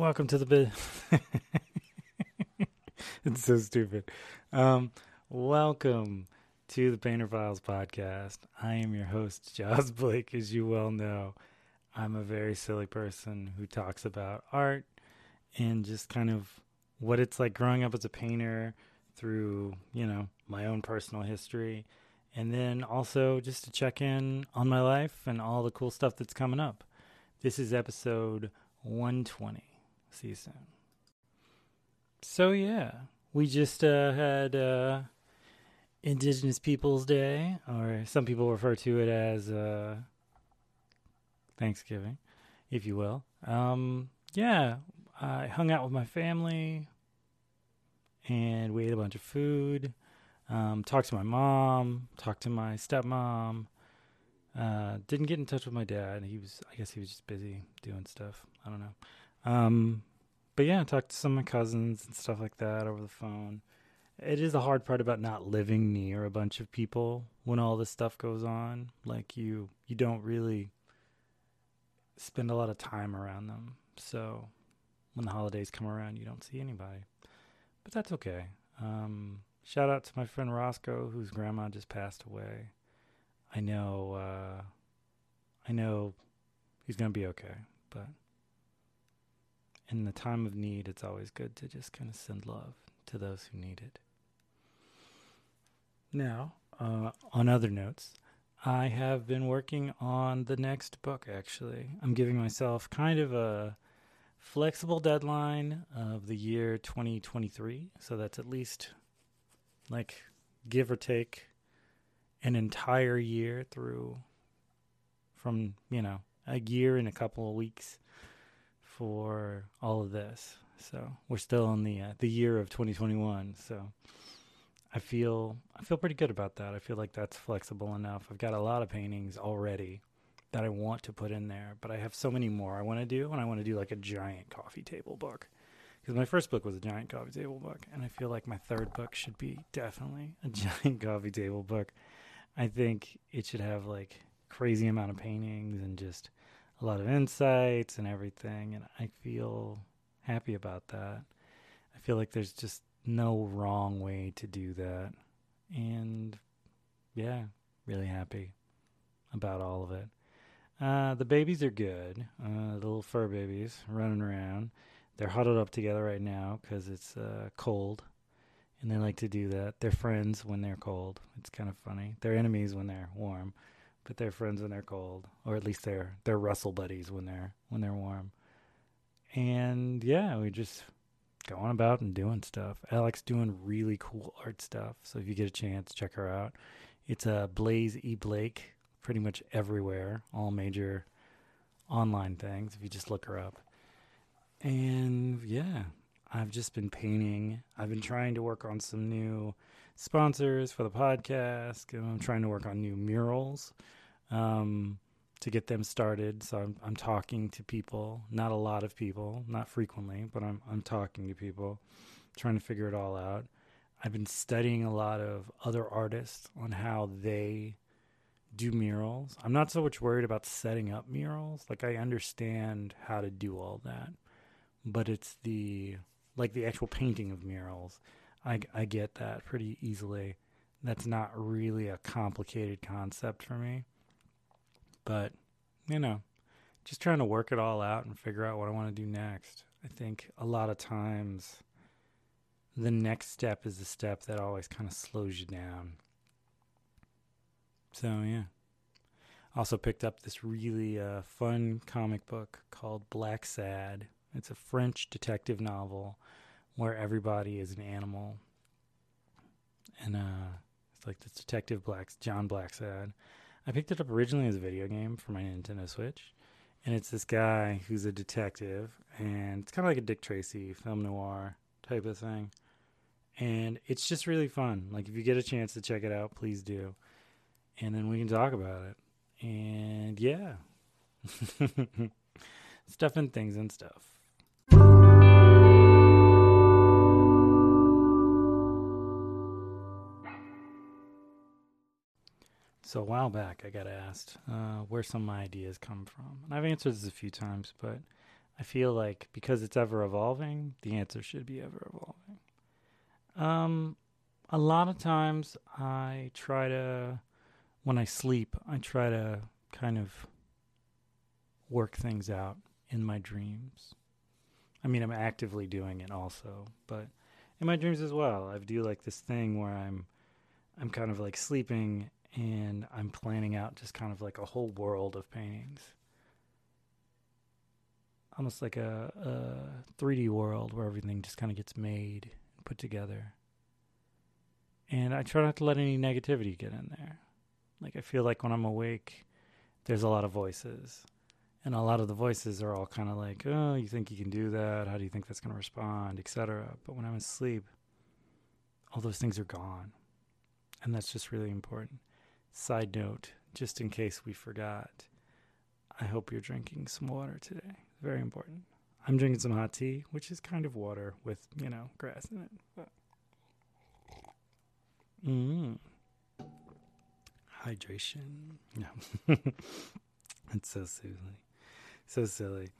Welcome to the bit. it's so stupid. Um, welcome to the Painter Files podcast. I am your host, Joss Blake. As you well know, I'm a very silly person who talks about art and just kind of what it's like growing up as a painter through, you know, my own personal history. And then also just to check in on my life and all the cool stuff that's coming up. This is episode 120. See you soon. So, yeah, we just uh, had uh, Indigenous Peoples Day, or some people refer to it as uh, Thanksgiving, if you will. Um, yeah, I hung out with my family and we ate a bunch of food. Um, talked to my mom, talked to my stepmom. Uh, didn't get in touch with my dad. He was, I guess, he was just busy doing stuff. I don't know. Um, but yeah, talked to some of my cousins and stuff like that over the phone. It is the hard part about not living near a bunch of people when all this stuff goes on. Like you, you don't really spend a lot of time around them. So when the holidays come around, you don't see anybody. But that's okay. Um, shout out to my friend Roscoe, whose grandma just passed away. I know, uh, I know he's gonna be okay, but in the time of need, it's always good to just kind of send love to those who need it. Now, uh, on other notes, I have been working on the next book, actually. I'm giving myself kind of a flexible deadline of the year 2023. So that's at least like give or take an entire year through from, you know, a year and a couple of weeks for all of this. So we're still in the uh, the year of 2021. So I feel I feel pretty good about that. I feel like that's flexible enough. I've got a lot of paintings already that I want to put in there, but I have so many more I want to do, and I want to do like a giant coffee table book. Because my first book was a giant coffee table book, and I feel like my third book should be definitely a giant coffee table book. I think it should have like crazy amount of paintings and just a lot of insights and everything, and I feel happy about that. I feel like there's just no wrong way to do that. And yeah, really happy about all of it. Uh, the babies are good. Uh, the little fur babies running around. They're huddled up together right now because it's uh, cold, and they like to do that. They're friends when they're cold. It's kind of funny. They're enemies when they're warm but they're friends when they're cold, or at least they're they're Russell buddies when they're when they're warm. And yeah, we just going about and doing stuff. Alex doing really cool art stuff. So if you get a chance, check her out. It's a uh, Blaze E Blake, pretty much everywhere, all major online things. If you just look her up. And yeah, I've just been painting. I've been trying to work on some new sponsors for the podcast. I'm trying to work on new murals um, to get them started. So I'm, I'm talking to people, not a lot of people, not frequently, but I'm I'm talking to people, trying to figure it all out. I've been studying a lot of other artists on how they do murals. I'm not so much worried about setting up murals. Like I understand how to do all that. But it's the like the actual painting of murals. I I get that pretty easily. That's not really a complicated concept for me but you know, just trying to work it all out and figure out what I want to do next. I think a lot of times the next step is the step that always kind of slows you down. So, yeah. Also picked up this really uh, fun comic book called Blacksad. It's a French detective novel where everybody is an animal. And uh, it's like this detective Black's John Blacksad I picked it up originally as a video game for my Nintendo Switch, and it's this guy who's a detective, and it's kind of like a Dick Tracy film noir type of thing, and it's just really fun. Like if you get a chance to check it out, please do, and then we can talk about it. And yeah, stuff and things and stuff. So a while back, I got asked uh, where some of my ideas come from, and I've answered this a few times, but I feel like because it's ever evolving, the answer should be ever evolving. Um, a lot of times I try to, when I sleep, I try to kind of work things out in my dreams. I mean, I'm actively doing it also, but in my dreams as well. I do like this thing where I'm, I'm kind of like sleeping and I'm planning out just kind of like a whole world of paintings almost like a, a 3D world where everything just kind of gets made and put together. And I try not to let any negativity get in there. Like I feel like when I'm awake, there's a lot of voices. And a lot of the voices are all kind of like, "Oh, you think you can do that? How do you think that's going to respond, etc." But when I'm asleep, all those things are gone. And that's just really important. Side note, just in case we forgot, I hope you're drinking some water today. Very important. I'm drinking some hot tea, which is kind of water with, you know, grass in it. But... Mm. Hydration. No. it's so silly. So silly.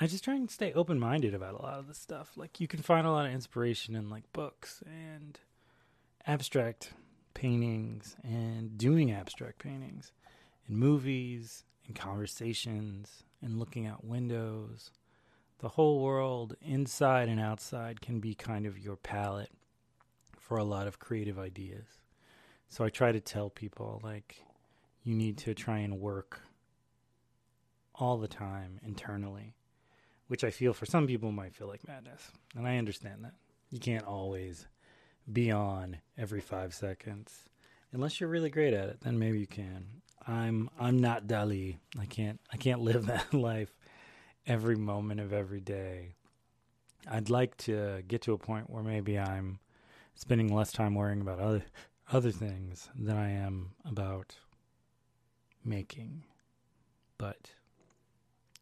I just try and stay open minded about a lot of this stuff. Like you can find a lot of inspiration in like books and abstract paintings and doing abstract paintings in movies and conversations and looking out windows. The whole world, inside and outside, can be kind of your palette for a lot of creative ideas. So I try to tell people, like, you need to try and work all the time internally, which I feel for some people might feel like madness. And I understand that. You can't always be on every five seconds. Unless you're really great at it, then maybe you can. I'm I'm not Dali. I can't I can't live that life every moment of every day. I'd like to get to a point where maybe I'm spending less time worrying about other other things than I am about making. But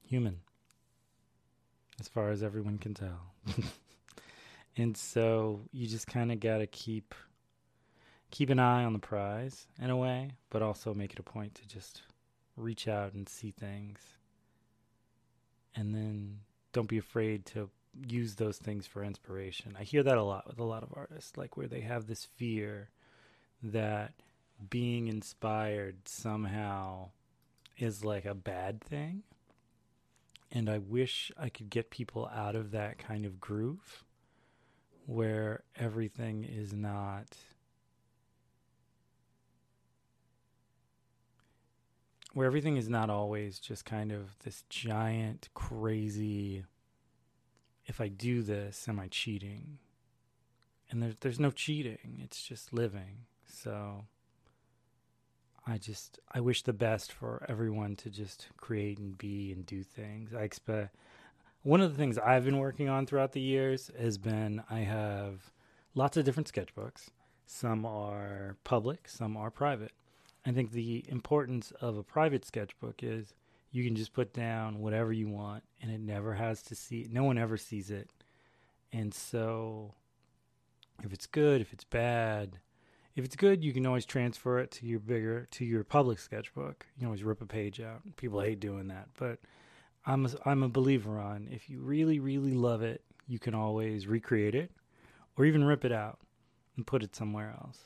human as far as everyone can tell. and so you just kind of got to keep keep an eye on the prize in a way, but also make it a point to just reach out and see things. And then don't be afraid to use those things for inspiration. I hear that a lot with a lot of artists, like where they have this fear that being inspired somehow is like a bad thing. And I wish I could get people out of that kind of groove where everything is not where everything is not always just kind of this giant, crazy. If I do this, am I cheating? And there's there's no cheating. It's just living. So I just I wish the best for everyone to just create and be and do things. I expect one of the things I've been working on throughout the years has been I have lots of different sketchbooks. Some are public, some are private. I think the importance of a private sketchbook is you can just put down whatever you want and it never has to see no one ever sees it. And so if it's good, if it's bad, if it's good, you can always transfer it to your bigger to your public sketchbook. You can always rip a page out. People hate doing that, but I'm a, I'm a believer on if you really really love it, you can always recreate it or even rip it out and put it somewhere else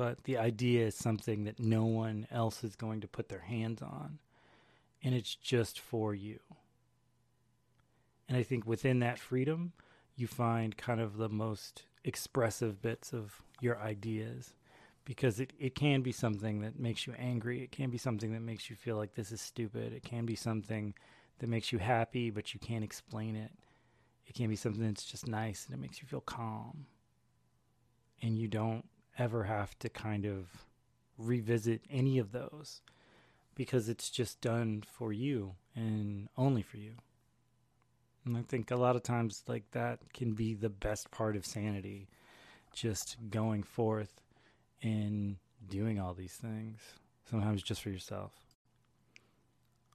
but the idea is something that no one else is going to put their hands on, and it's just for you. And I think within that freedom, you find kind of the most expressive bits of your ideas because it, it can be something that makes you angry. It can be something that makes you feel like this is stupid. It can be something that makes you happy, but you can't explain it. It can be something that's just nice and it makes you feel calm. And you don't ever have to kind of revisit any of those because it's just done for you and only for you. And I think a lot of times, like that can be the best part of sanity, just going forth and doing all these things, sometimes just for yourself.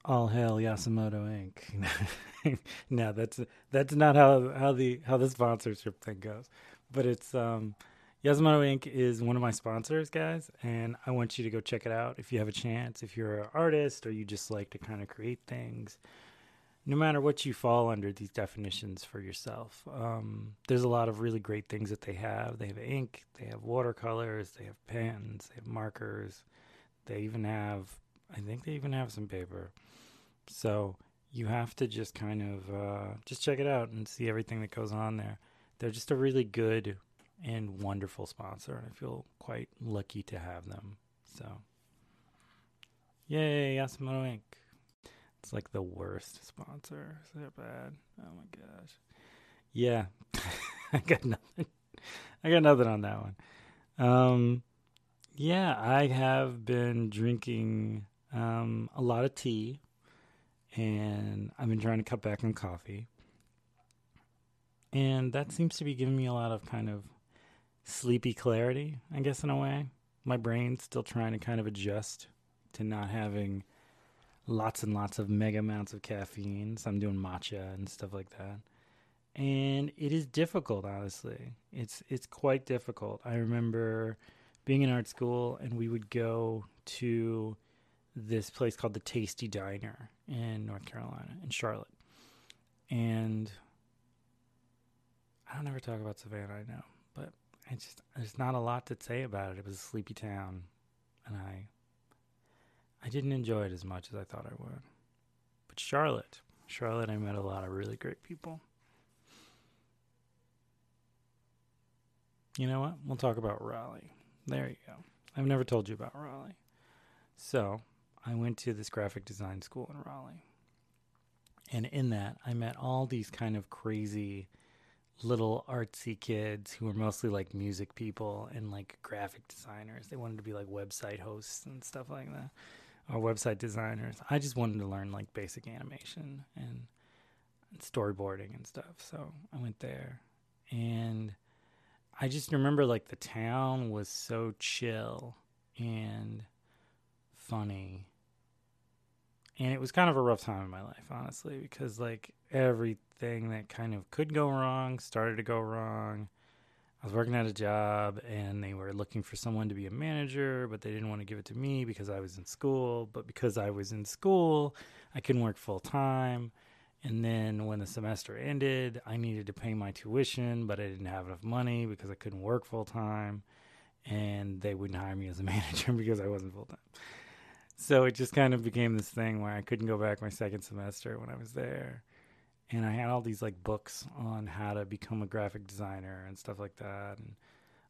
All hail Yasumoto Inc. no, that's that's not how how the how the sponsorship thing goes, but it's um Yasumoto Inc. is one of my sponsors, guys, and I want you to go check it out if you have a chance. If you're an artist or you just like to kind of create things, no matter what you fall under these definitions for yourself, um, there's a lot of really great things that they have. They have ink, they have watercolors, they have pens, they have markers, they even have, I think they even have some paper. So you have to just kind of uh, just check it out and see everything that goes on there. They're just a really good and wonderful sponsor, and I feel quite lucky to have them. So, yay, Yasumoto Ink. It's like the worst sponsor. That bad? Oh my gosh. Yeah, I got nothing. I got nothing on that one. Um, yeah, I have been drinking um, a lot of tea, and I've been trying to cut back on coffee. And that seems to be giving me a lot of kind of sleepy clarity, I guess, in a way. My brain's still trying to kind of adjust to not having lots and lots of mega amounts of caffeine. So I'm doing matcha and stuff like that. And it is difficult, honestly. It's it's quite difficult. I remember being in art school and we would go to this place called the Tasty Diner in North Carolina, in Charlotte. And I don't ever talk about Savannah, I know, but I just there's not a lot to say about it. It was a sleepy town, and I I didn't enjoy it as much as I thought I would. But Charlotte, Charlotte, I met a lot of really great people. You know what? We'll talk about Raleigh. There you go. I've never told you about Raleigh. So, I went to this graphic design school in Raleigh. And in that, I met all these kind of crazy little artsy kids who were mostly like music people and like graphic designers. They wanted to be like website hosts and stuff like that, or website designers. I just wanted to learn like basic animation and, storyboarding and stuff. So I went there and I just remember like the town was so chill and funny. And it was kind of a rough time in my life, honestly, because like everything that kind of could go wrong started to go wrong. I was working at a job and they were looking for someone to be a manager, but they didn't want to give it to me because I was in school. But because I was in school, I couldn't work full time. And then when the semester ended, I needed to pay my tuition, but I didn't have enough money because I couldn't work full time. And they wouldn't hire me as a manager because I wasn't full time. So it just kind of became this thing where I couldn't go back my second semester when I was there and I had all these like books on how to become a graphic designer and stuff like that and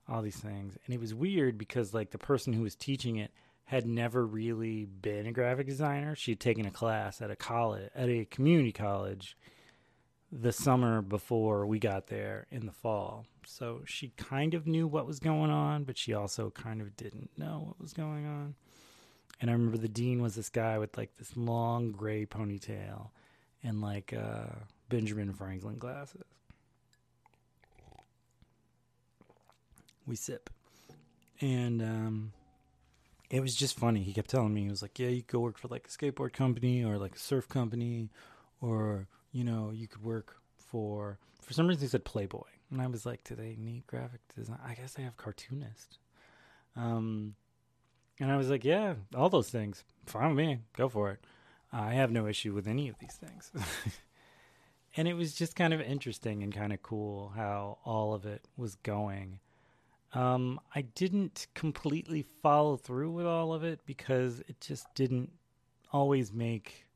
all these things. And it was weird because like the person who was teaching it had never really been a graphic designer. She had taken a class at a college at a community college the summer before we got there in the fall. So she kind of knew what was going on, but she also kind of didn't know what was going on. And I remember the dean was this guy with like this long gray ponytail and like uh, Benjamin Franklin glasses. We sip. And um, it was just funny. He kept telling me, he was like, yeah, you could go work for like a skateboard company or like a surf company, or, you know, you could work for, for some reason he said Playboy. And I was like, do they need graphic design? I guess they have cartoonists. Um, and I was like, yeah, all those things. Fine with me. Go for it. I have no issue with any of these things. and it was just kind of interesting and kind of cool how all of it was going. Um, I didn't completely follow through with all of it because it just didn't always make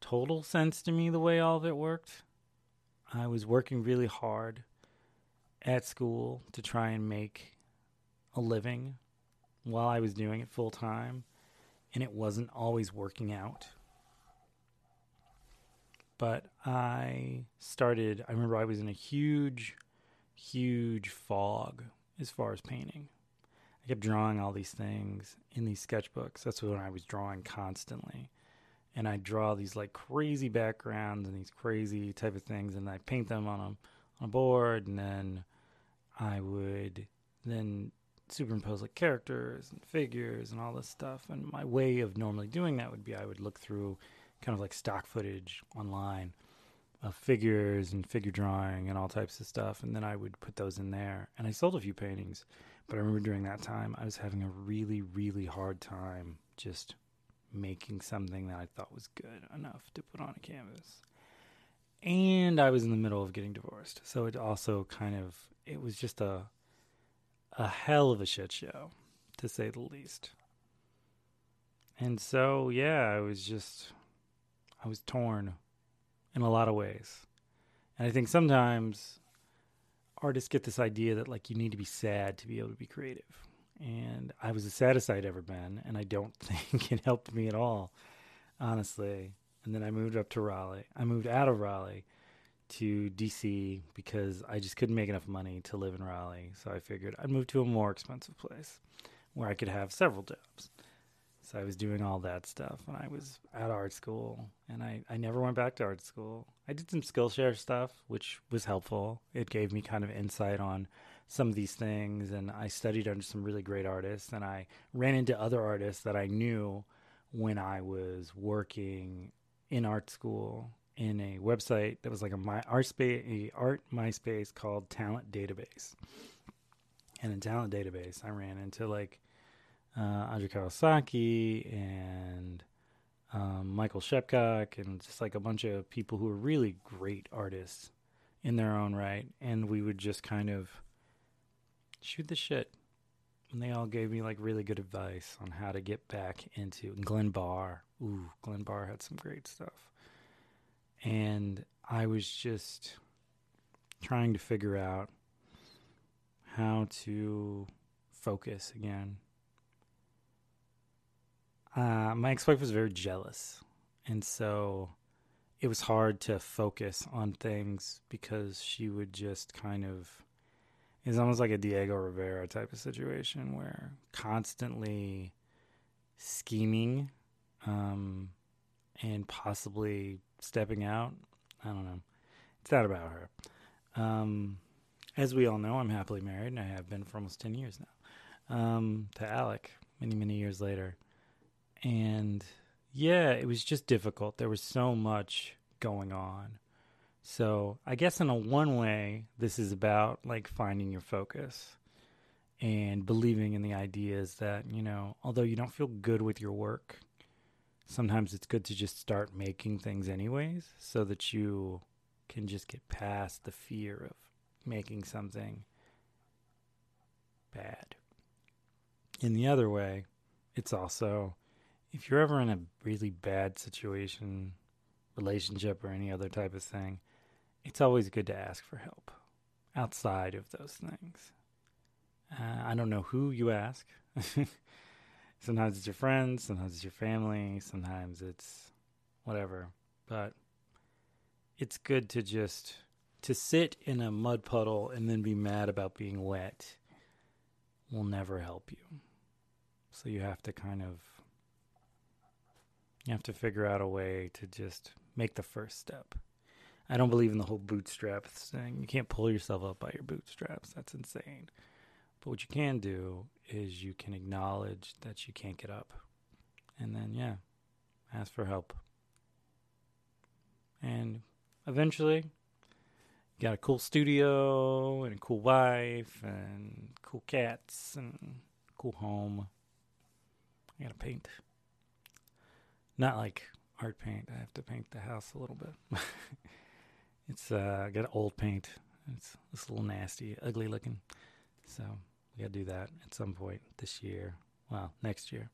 total sense to me the way all of it worked. I was working really hard at school to try and make a living while I was doing it full time and it wasn't always working out. But I started, I remember I was in a huge, huge fog as far as painting. I kept drawing all these things in these sketchbooks. That's when I was drawing constantly. And I draw these like crazy backgrounds and these crazy type of things, and I paint them on a on a board, and then I would then superimpose like characters and figures and all this stuff. And my way of normally doing that would be I would look through kind of like stock footage online of figures and figure drawing and all types of stuff. And then I would put those in there. And I sold a few paintings. But I remember during that time, I was having a really, really hard time just making something that I thought was good enough to put on a canvas. And I was in the middle of getting divorced. So it also kind of it was just a a hell of a shit show, to say the least. And so yeah, I was just I was torn in a lot of ways. And I think sometimes artists get this idea that like you need to be sad to be able to be creative. And I was the saddest I'd ever been, and I don't think it helped me at all, honestly. And then I moved up to Raleigh. I moved out of Raleigh to DC because I just couldn't make enough money to live in Raleigh. So I figured I'd move to a more expensive place where I could have several jobs. So I was doing all that stuff and I was at art school and I, I never went back to art school. I did some Skillshare stuff, which was helpful. It gave me kind of insight on some of these things and I studied under some really great artists and I ran into other artists that I knew when I was working in art school in a website that was like a my art space art MySpace called Talent Database. And in Talent Database I ran into like uh, Audrey Kawasaki and um, Michael Shepcock and just like a bunch of people who were really great artists in their own right. And we would just kind of shoot the shit. And they all gave me like really good advice on how to get back into Glenn Barr. Ooh, Glenn Barr had some great stuff. And I was just trying to figure out how to focus again. Uh, my ex-wife was very jealous, and so it was hard to focus on things because she would just kind of it's almost like a Diego Rivera type of situation where constantly scheming um, and possibly stepping out. I don't know. It's not about her. Um, as we all know, I'm happily married, and I have been for almost 10 years now um, to Alec many, many years later and yeah, it was just difficult. There was so much going on. So, I guess in a one way, this is about like finding your focus and believing in the ideas that, you know, although you don't feel good with your work, sometimes it's good to just start making things anyways so that you can just get past the fear of making something bad. In the other way, it's also if you're ever in a really bad situation, relationship, or any other type of thing, it's always good to ask for help outside of those things. Uh, I don't know who you ask. sometimes it's your friends, sometimes it's your family, sometimes it's whatever. But it's good to just to sit in a mud puddle and then be mad about being wet will never help you. So you have to kind of you have to figure out a way to just make the first step. I don't believe in the whole bootstrap thing. You can't pull yourself up by your bootstraps. That's insane. But what you can do is you can acknowledge that you can't get up. And then, yeah, ask for help. And eventually, you got a cool studio and a cool wife and cool cats and cool home. I got to paint. Not like art paint. I have to paint the house a little bit. it's uh, got old paint. It's it's a little nasty, ugly looking. So we got to do that at some point this year. Well, next year.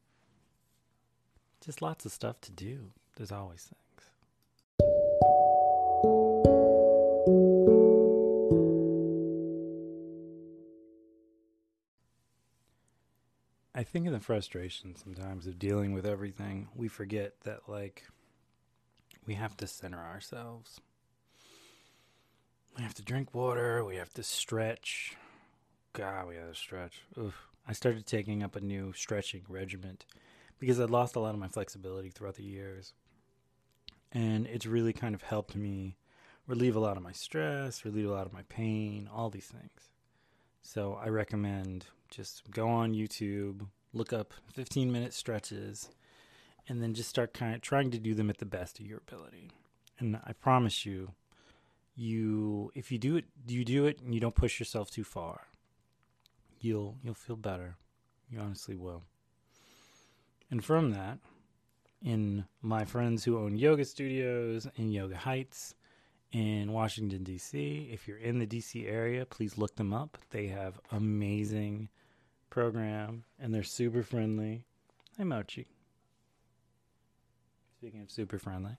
Just lots of stuff to do. There's always things. I think in the frustration sometimes of dealing with everything, we forget that like we have to center ourselves. We have to drink water, we have to stretch. God, we have to stretch. Oof. I started taking up a new stretching regiment because I'd lost a lot of my flexibility throughout the years. And it's really kind of helped me relieve a lot of my stress, relieve a lot of my pain, all these things. So I recommend just go on YouTube, look up 15 minute stretches, and then just start kind of trying to do them at the best of your ability. And I promise you, you if you do it, you do it, and you don't push yourself too far, you'll you'll feel better. You honestly will. And from that, in my friends who own yoga studios in Yoga Heights in Washington, D.C. If you're in the D.C. area, please look them up. They have amazing program and they're super friendly. Hey, Mochi. Speaking of super friendly.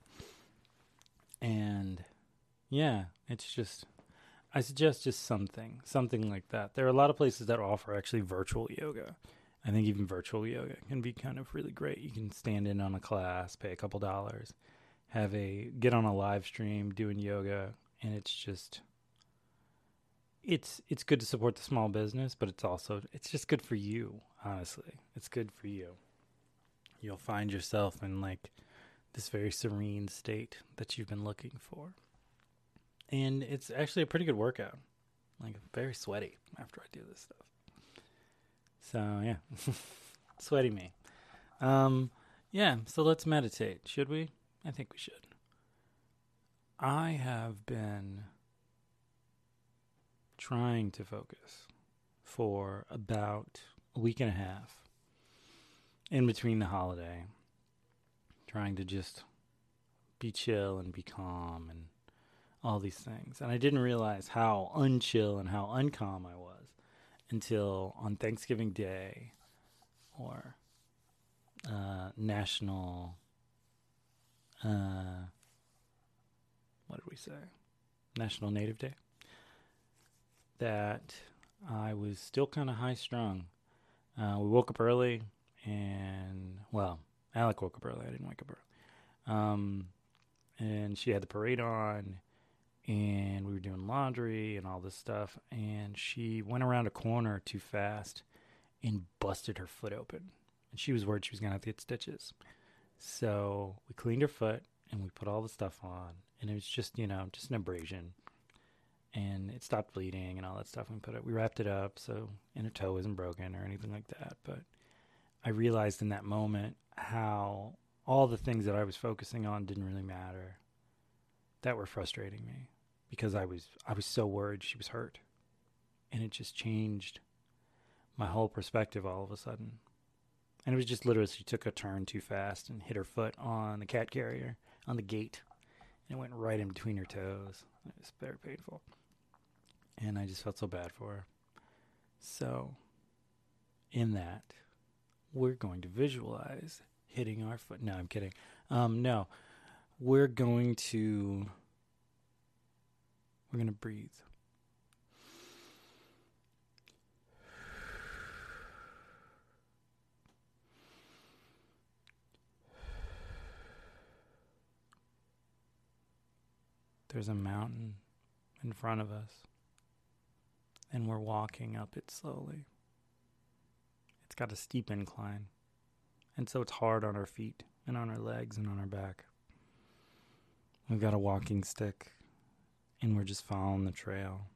And yeah, it's just, I suggest just something, something like that. There are a lot of places that offer actually virtual yoga. I think even virtual yoga can be kind of really great. You can stand in on a class, pay a couple dollars, have a get on a live stream doing yoga, and it's just it's it's good to support the small business, but it's also it's just good for you, honestly. It's good for you. You'll find yourself in like this very serene state that you've been looking for. And it's actually a pretty good workout. Like very sweaty after I do this stuff. So yeah, sweaty me. Um, yeah. So let's meditate, should we? I think we should. I have been trying to focus for about a week and a half in between the holiday, trying to just be chill and be calm and all these things. And I didn't realize how unchill and how uncalm I was until on Thanksgiving Day or uh, National. Uh, what did we say? National Native Day. That I was still kind of high strung. Uh, we woke up early, and well, Alec woke up early. I didn't wake up early. Um, and she had the parade on, and we were doing laundry and all this stuff and she went around a corner too fast and busted her foot open. And she was worried she was going to have to get stitches. So we cleaned her foot and we put all the stuff on and it was just you know just an abrasion. And it stopped bleeding and all that stuff we put it we wrapped it up so and her toe isn't broken or anything like that. But i realized in that moment how all the things that i was focusing on didn't really matter. That were frustrating me because I was I was so worried she was hurt. And it just changed my whole perspective all of a sudden. And it was just literally she took a turn too fast and hit her foot on the cat carrier on the gate. And it went right in between her toes. It was very painful. And I just felt so bad for her. So, in that, we're going to visualize hitting our foot. No, I'm kidding. Um, no, we're going to we're going to breathe. There's a mountain in front of us, and we're walking up it slowly. It's got a steep incline, and so it's hard on our feet and on our legs and on our back. We've got a walking stick and we're just following the trail.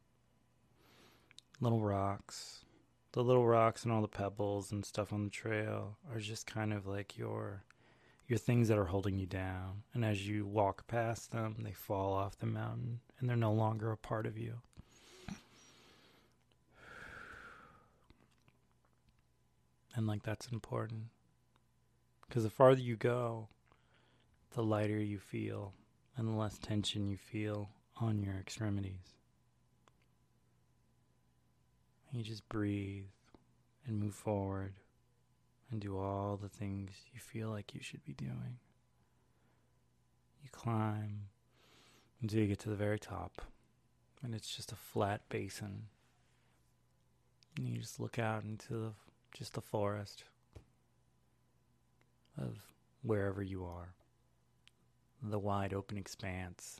Little rocks, the little rocks and all the pebbles and stuff on the trail are just kind of like your your things that are holding you down. And as you walk past them, they fall off the mountain and they're no longer a part of you. And like that's important. Because the farther you go, the lighter you feel and the less tension you feel on your extremities. You just breathe and move forward and do all the things you feel like you should be doing. You climb until you get to the very top, and it's just a flat basin. And you just look out into the, just the forest of wherever you are, the wide open expanse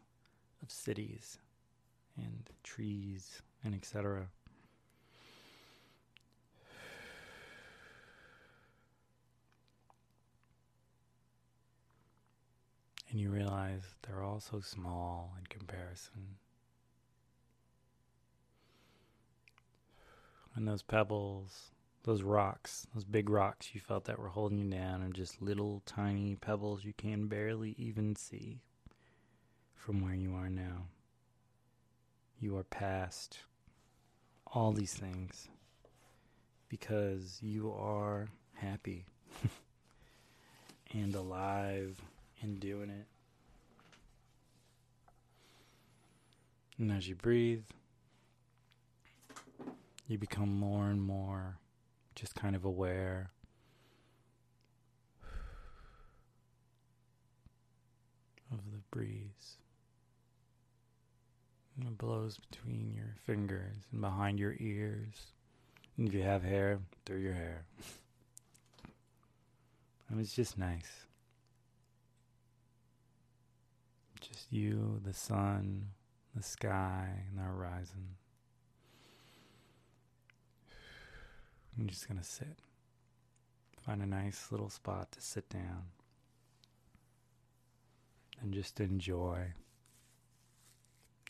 of cities and trees and etc. And you realize they're all so small in comparison. And those pebbles, those rocks, those big rocks you felt that were holding you down are just little tiny pebbles you can barely even see from where you are now. You are past all these things because you are happy. and alive in doing it. And as you breathe, you become more and more just kind of aware. Of the breeze. And it blows between your fingers and behind your ears. And if you have hair, through your hair. and it's just nice. Just you, the sun, the sky, and the horizon. I'm just going to sit. Find a nice little spot to sit down and just enjoy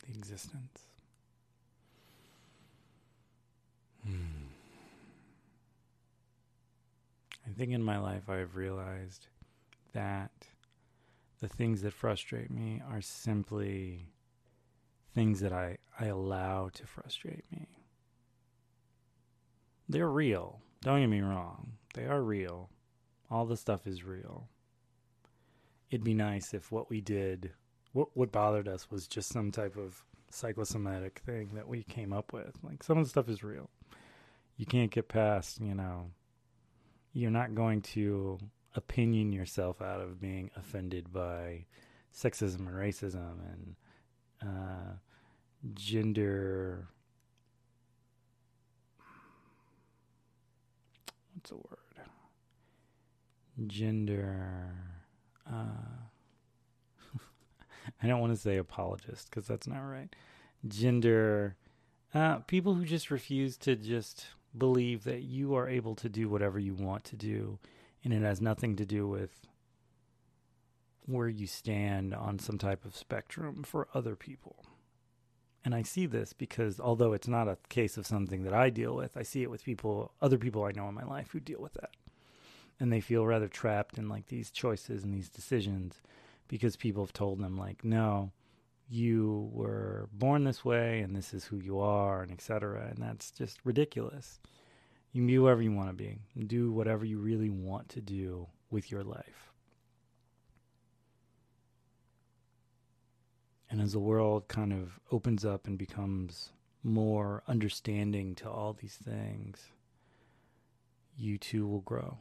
the existence. Hmm. I think in my life I've realized that the things that frustrate me are simply things that I, I allow to frustrate me. They're real. Don't get me wrong. They are real. All the stuff is real. It'd be nice if what we did, what, what bothered us was just some type of psychosomatic thing that we came up with. Like some of the stuff is real. You can't get past, you know, you're not going to opinion yourself out of being offended by sexism and racism and uh, gender. What's a word? Gender. Uh, I don't want to say apologist because that's not right. Gender. Uh, people who just refuse to just believe that you are able to do whatever you want to do and it has nothing to do with where you stand on some type of spectrum for other people. And I see this because although it's not a case of something that I deal with, I see it with people, other people I know in my life who deal with that. And they feel rather trapped in like these choices and these decisions because people have told them like, no, you were born this way and this is who you are and etc. And that's just ridiculous. You can be whoever you want to be. Do whatever you really want to do with your life. And as the world kind of opens up and becomes more understanding to all these things, you too will grow.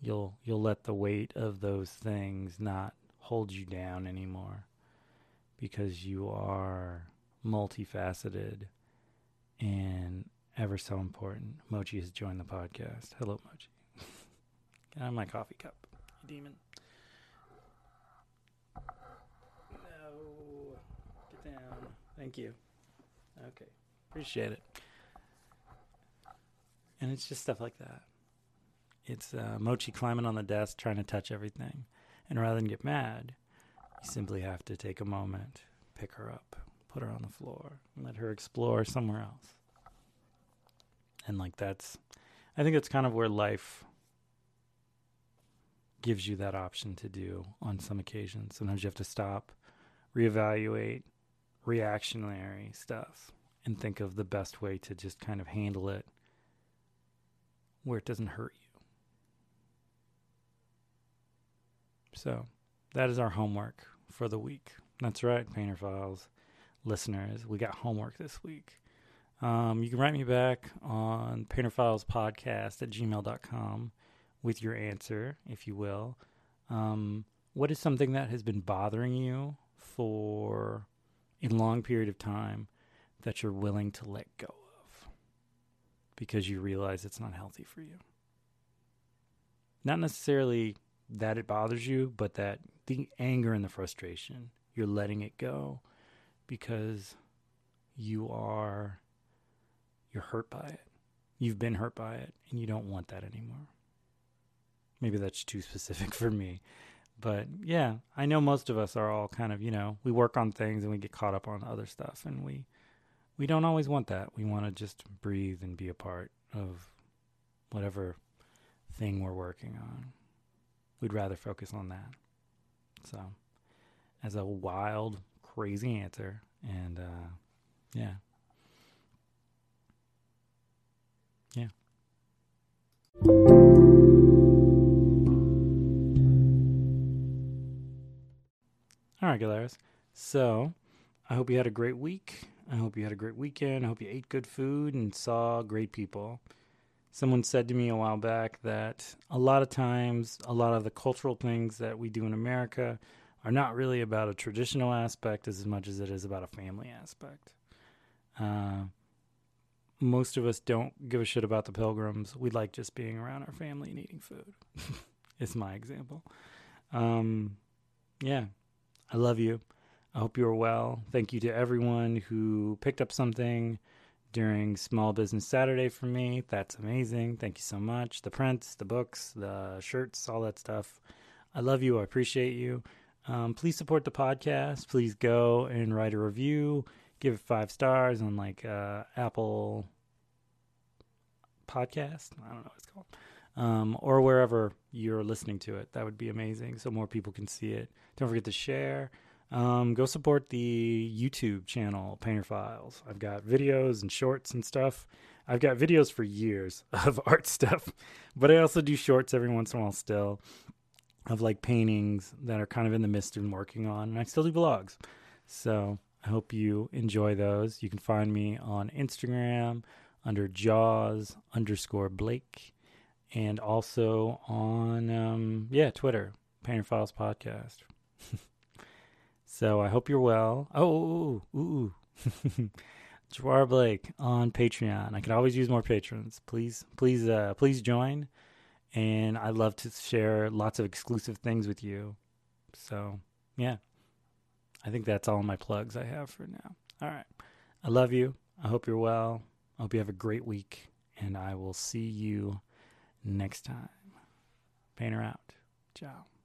You'll you'll let the weight of those things not hold you down anymore because you are multifaceted and ever so important. Mochi has joined the podcast. Hello, Mochi. Get out my coffee cup, you demon. No. Get down. Thank you. Okay. Appreciate it. And it's just stuff like that. It's uh, Mochi climbing on the desk, trying to touch everything. And rather than get mad, you simply have to take a moment, pick her up, put her on the floor, and let her explore somewhere else. And like that's i think it's kind of where life gives you that option to do on some occasions. Sometimes you have to stop reevaluate reactionary stuff and think of the best way to just kind of handle it where it doesn't hurt you so that is our homework for the week that's right painter files listeners we got homework this week um, you can write me back on painterfilespodcast at gmail.com with your answer, if you will. Um, what is something that has been bothering you for a long period of time that you're willing to let go of because you realize it's not healthy for you? Not necessarily that it bothers you, but that the anger and the frustration, you're letting it go because you are you're hurt by it. You've been hurt by it and you don't want that anymore. Maybe that's too specific for me. But yeah, I know most of us are all kind of, you know, we work on things and we get caught up on other stuff and we we don't always want that. We want to just breathe and be a part of whatever thing we're working on. We'd rather focus on that. So, as a wild, crazy answer, and uh, yeah. Yeah. All right, Galeras. So, I hope you had a great week. I hope you had a great weekend. I hope you ate good food and saw great people. Someone said to me a while back that a lot of times, a lot of the cultural things that we do in America are not really about a traditional aspect as much as it is about a family aspect. Uh, most of us don't give a shit about the pilgrims. We like just being around our family and eating food. it's my example. Um, yeah, I love you. I hope you are well. Thank you to everyone who picked up something during Small Business Saturday for me. That's amazing. Thank you so much. The prints, the books, the shirts, all that stuff. I love you. I appreciate you. Um, please support the podcast. Please go and write a review. Give it five stars on like uh, Apple Podcast. I don't know what it's called. Um, or wherever you're listening to it. That would be amazing so more people can see it. Don't forget to share. Um, go support the YouTube channel, Painter Files. I've got videos and shorts and stuff. I've got videos for years of art stuff, but I also do shorts every once in a while still of like paintings that are kind of in the midst and working on. And I still do vlogs. So I hope you enjoy those. You can find me on Instagram under Jaws underscore Blake and also on, um, yeah, Twitter, Painter Files Podcast. So I hope you're well. Oh, ooh, ooh, ooh. Jawar Blake on Patreon. I can always use more patrons. Please, please, uh, please join. And I love to share lots of exclusive things with you. So, yeah, I think that's all my plugs I have for now. All right. I love you. I hope you're well. I hope you have a great week. And I will see you next time. Painter out. Ciao.